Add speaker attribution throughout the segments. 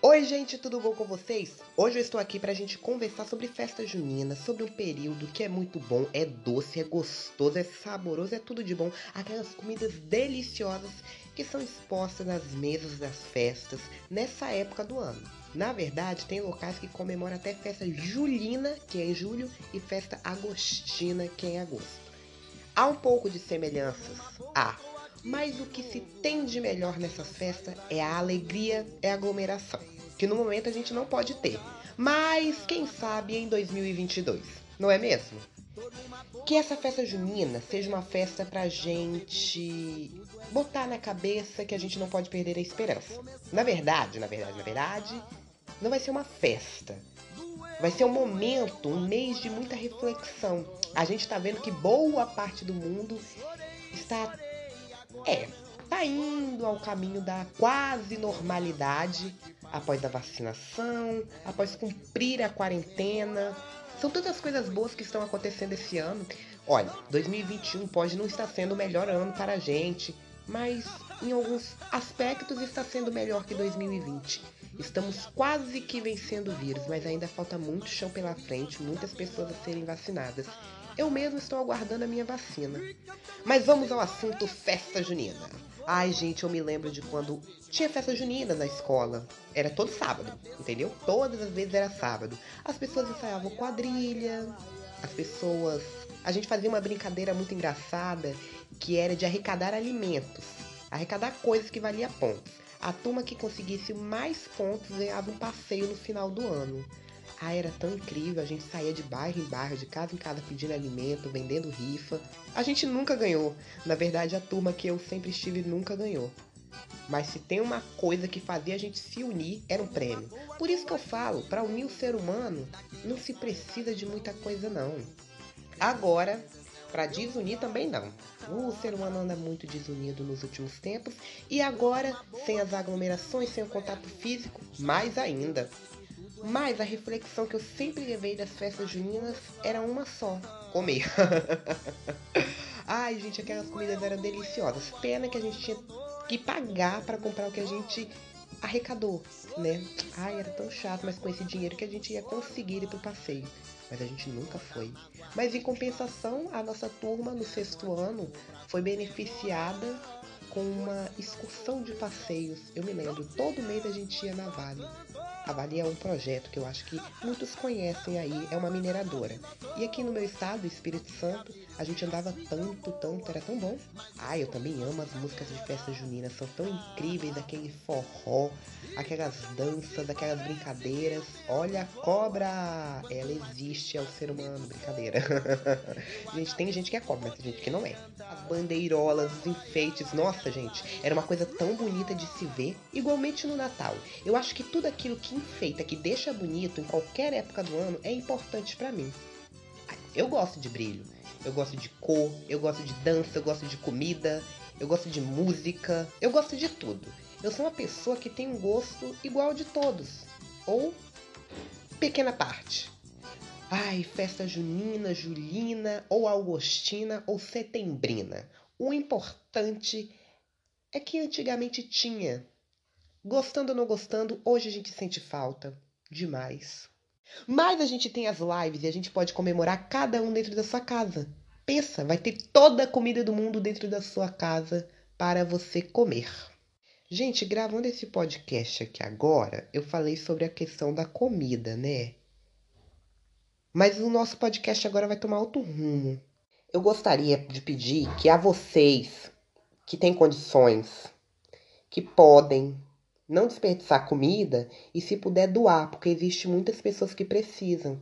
Speaker 1: Oi, gente, tudo bom com vocês? Hoje eu estou aqui pra gente conversar sobre festa junina, sobre um período que é muito bom, é doce, é gostoso, é saboroso, é tudo de bom. Aquelas comidas deliciosas que são expostas nas mesas das festas nessa época do ano. Na verdade, tem locais que comemoram até festa julina, que é em julho, e festa agostina, que é em agosto. Há um pouco de semelhanças? Há. Mas o que se tem de melhor nessas festas é a alegria, é a aglomeração, que no momento a gente não pode ter. Mas quem sabe em 2022, não é mesmo? Que essa festa junina seja uma festa pra gente botar na cabeça que a gente não pode perder a esperança. Na verdade, na verdade, na verdade, não vai ser uma festa. Vai ser um momento, um mês de muita reflexão. A gente tá vendo que boa parte do mundo está é, tá indo ao caminho da quase normalidade após a vacinação, após cumprir a quarentena. São tantas coisas boas que estão acontecendo esse ano. Olha, 2021 pode não estar sendo o melhor ano para a gente, mas em alguns aspectos está sendo melhor que 2020. Estamos quase que vencendo o vírus, mas ainda falta muito chão pela frente, muitas pessoas a serem vacinadas. Eu mesmo estou aguardando a minha vacina. Mas vamos ao assunto festa junina. Ai, gente, eu me lembro de quando tinha festa junina na escola. Era todo sábado, entendeu? Todas as vezes era sábado. As pessoas ensaiavam quadrilha, as pessoas. A gente fazia uma brincadeira muito engraçada que era de arrecadar alimentos, arrecadar coisas que valia pontos. A turma que conseguisse mais pontos ganhava um passeio no final do ano. Ah, era tão incrível, a gente saía de bairro em bairro, de casa em casa pedindo alimento, vendendo rifa. A gente nunca ganhou. Na verdade, a turma que eu sempre estive nunca ganhou. Mas se tem uma coisa que fazia a gente se unir, era um prêmio. Por isso que eu falo, para unir o ser humano, não se precisa de muita coisa não. Agora, para desunir também não. O ser humano anda muito desunido nos últimos tempos e agora, sem as aglomerações, sem o contato físico, mais ainda. Mas a reflexão que eu sempre levei das festas juninas era uma só: comer. Ai, gente, aquelas comidas eram deliciosas. Pena que a gente tinha que pagar para comprar o que a gente arrecadou, né? Ai, era tão chato, mas com esse dinheiro que a gente ia conseguir ir pro passeio. Mas a gente nunca foi. Mas em compensação, a nossa turma no sexto ano foi beneficiada com uma excursão de passeios. Eu me lembro, todo mês a gente ia na Vale. A Vale é um projeto que eu acho que muitos conhecem aí, é uma mineradora. E aqui no meu estado, Espírito Santo, a gente andava tanto, tanto, era tão bom. Ah, eu também amo as músicas de festa junina, são tão incríveis, aquele forró, aquelas danças, aquelas brincadeiras. Olha a cobra! Ela existe, é o ser humano, brincadeira. gente, tem gente que é cobra, mas tem gente que não é. As bandeirolas, os enfeites, nossa, gente, era uma coisa tão bonita de se ver, igualmente no Natal. Eu acho que tudo aquilo que enfeita, que deixa bonito em qualquer época do ano, é importante para mim. Eu gosto de brilho, eu gosto de cor, eu gosto de dança, eu gosto de comida, eu gosto de música, eu gosto de tudo. Eu sou uma pessoa que tem um gosto igual de todos, ou pequena parte. Ai, festa junina, julina, ou augustina, ou setembrina. O importante é que antigamente tinha. Gostando ou não gostando, hoje a gente sente falta demais. Mas a gente tem as lives e a gente pode comemorar cada um dentro da sua casa. Pensa, vai ter toda a comida do mundo dentro da sua casa para você comer. Gente, gravando esse podcast aqui agora, eu falei sobre a questão da comida, né? Mas o nosso podcast agora vai tomar outro rumo. Eu gostaria de pedir que a vocês que têm condições, que podem, não desperdiçar comida e se puder doar, porque existe muitas pessoas que precisam.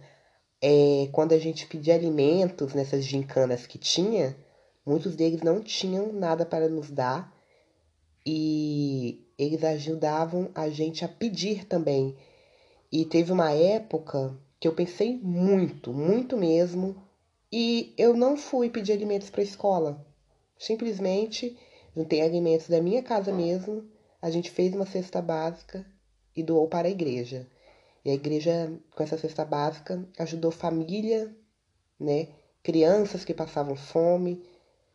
Speaker 1: É, quando a gente pedia alimentos nessas gincanas que tinha, muitos deles não tinham nada para nos dar e eles ajudavam a gente a pedir também. E teve uma época que eu pensei muito, muito mesmo, e eu não fui pedir alimentos para a escola. Simplesmente juntei alimentos da minha casa mesmo a gente fez uma cesta básica e doou para a igreja. E a igreja, com essa cesta básica, ajudou família, né? Crianças que passavam fome.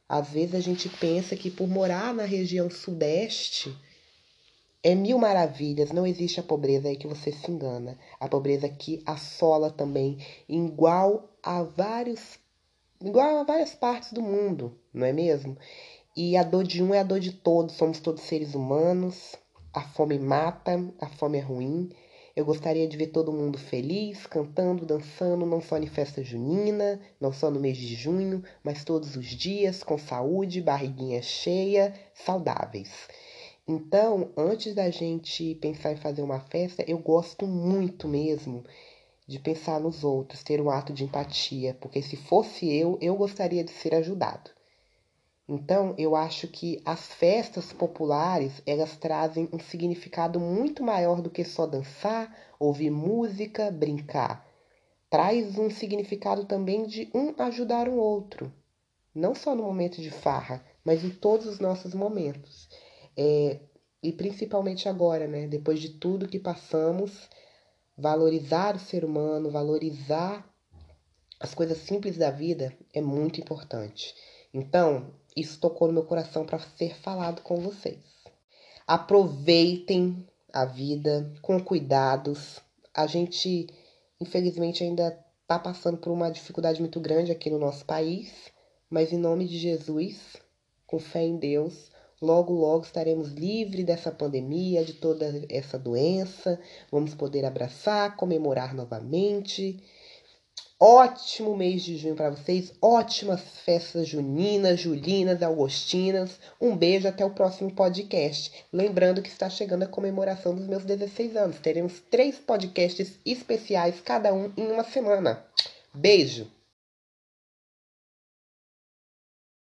Speaker 1: Às vezes a gente pensa que por morar na região sudeste, é mil maravilhas, não existe a pobreza aí que você se engana. A pobreza que assola também, igual a vários, igual a várias partes do mundo, não é mesmo? E a dor de um é a dor de todos, somos todos seres humanos. A fome mata, a fome é ruim. Eu gostaria de ver todo mundo feliz, cantando, dançando, não só em festa junina, não só no mês de junho, mas todos os dias, com saúde, barriguinha cheia, saudáveis. Então, antes da gente pensar em fazer uma festa, eu gosto muito mesmo de pensar nos outros, ter um ato de empatia, porque se fosse eu, eu gostaria de ser ajudado. Então, eu acho que as festas populares, elas trazem um significado muito maior do que só dançar, ouvir música, brincar. Traz um significado também de um ajudar o outro, não só no momento de farra, mas em todos os nossos momentos. É, e principalmente agora, né? Depois de tudo que passamos, valorizar o ser humano, valorizar as coisas simples da vida é muito importante. Então, isso tocou no meu coração para ser falado com vocês. Aproveitem a vida com cuidados. A gente, infelizmente, ainda está passando por uma dificuldade muito grande aqui no nosso país, mas em nome de Jesus, com fé em Deus, Logo, logo estaremos livres dessa pandemia, de toda essa doença. Vamos poder abraçar, comemorar novamente. Ótimo mês de junho para vocês, ótimas festas juninas, julinas, augustinas. Um beijo até o próximo podcast. Lembrando que está chegando a comemoração dos meus 16 anos. Teremos três podcasts especiais, cada um em uma semana. Beijo!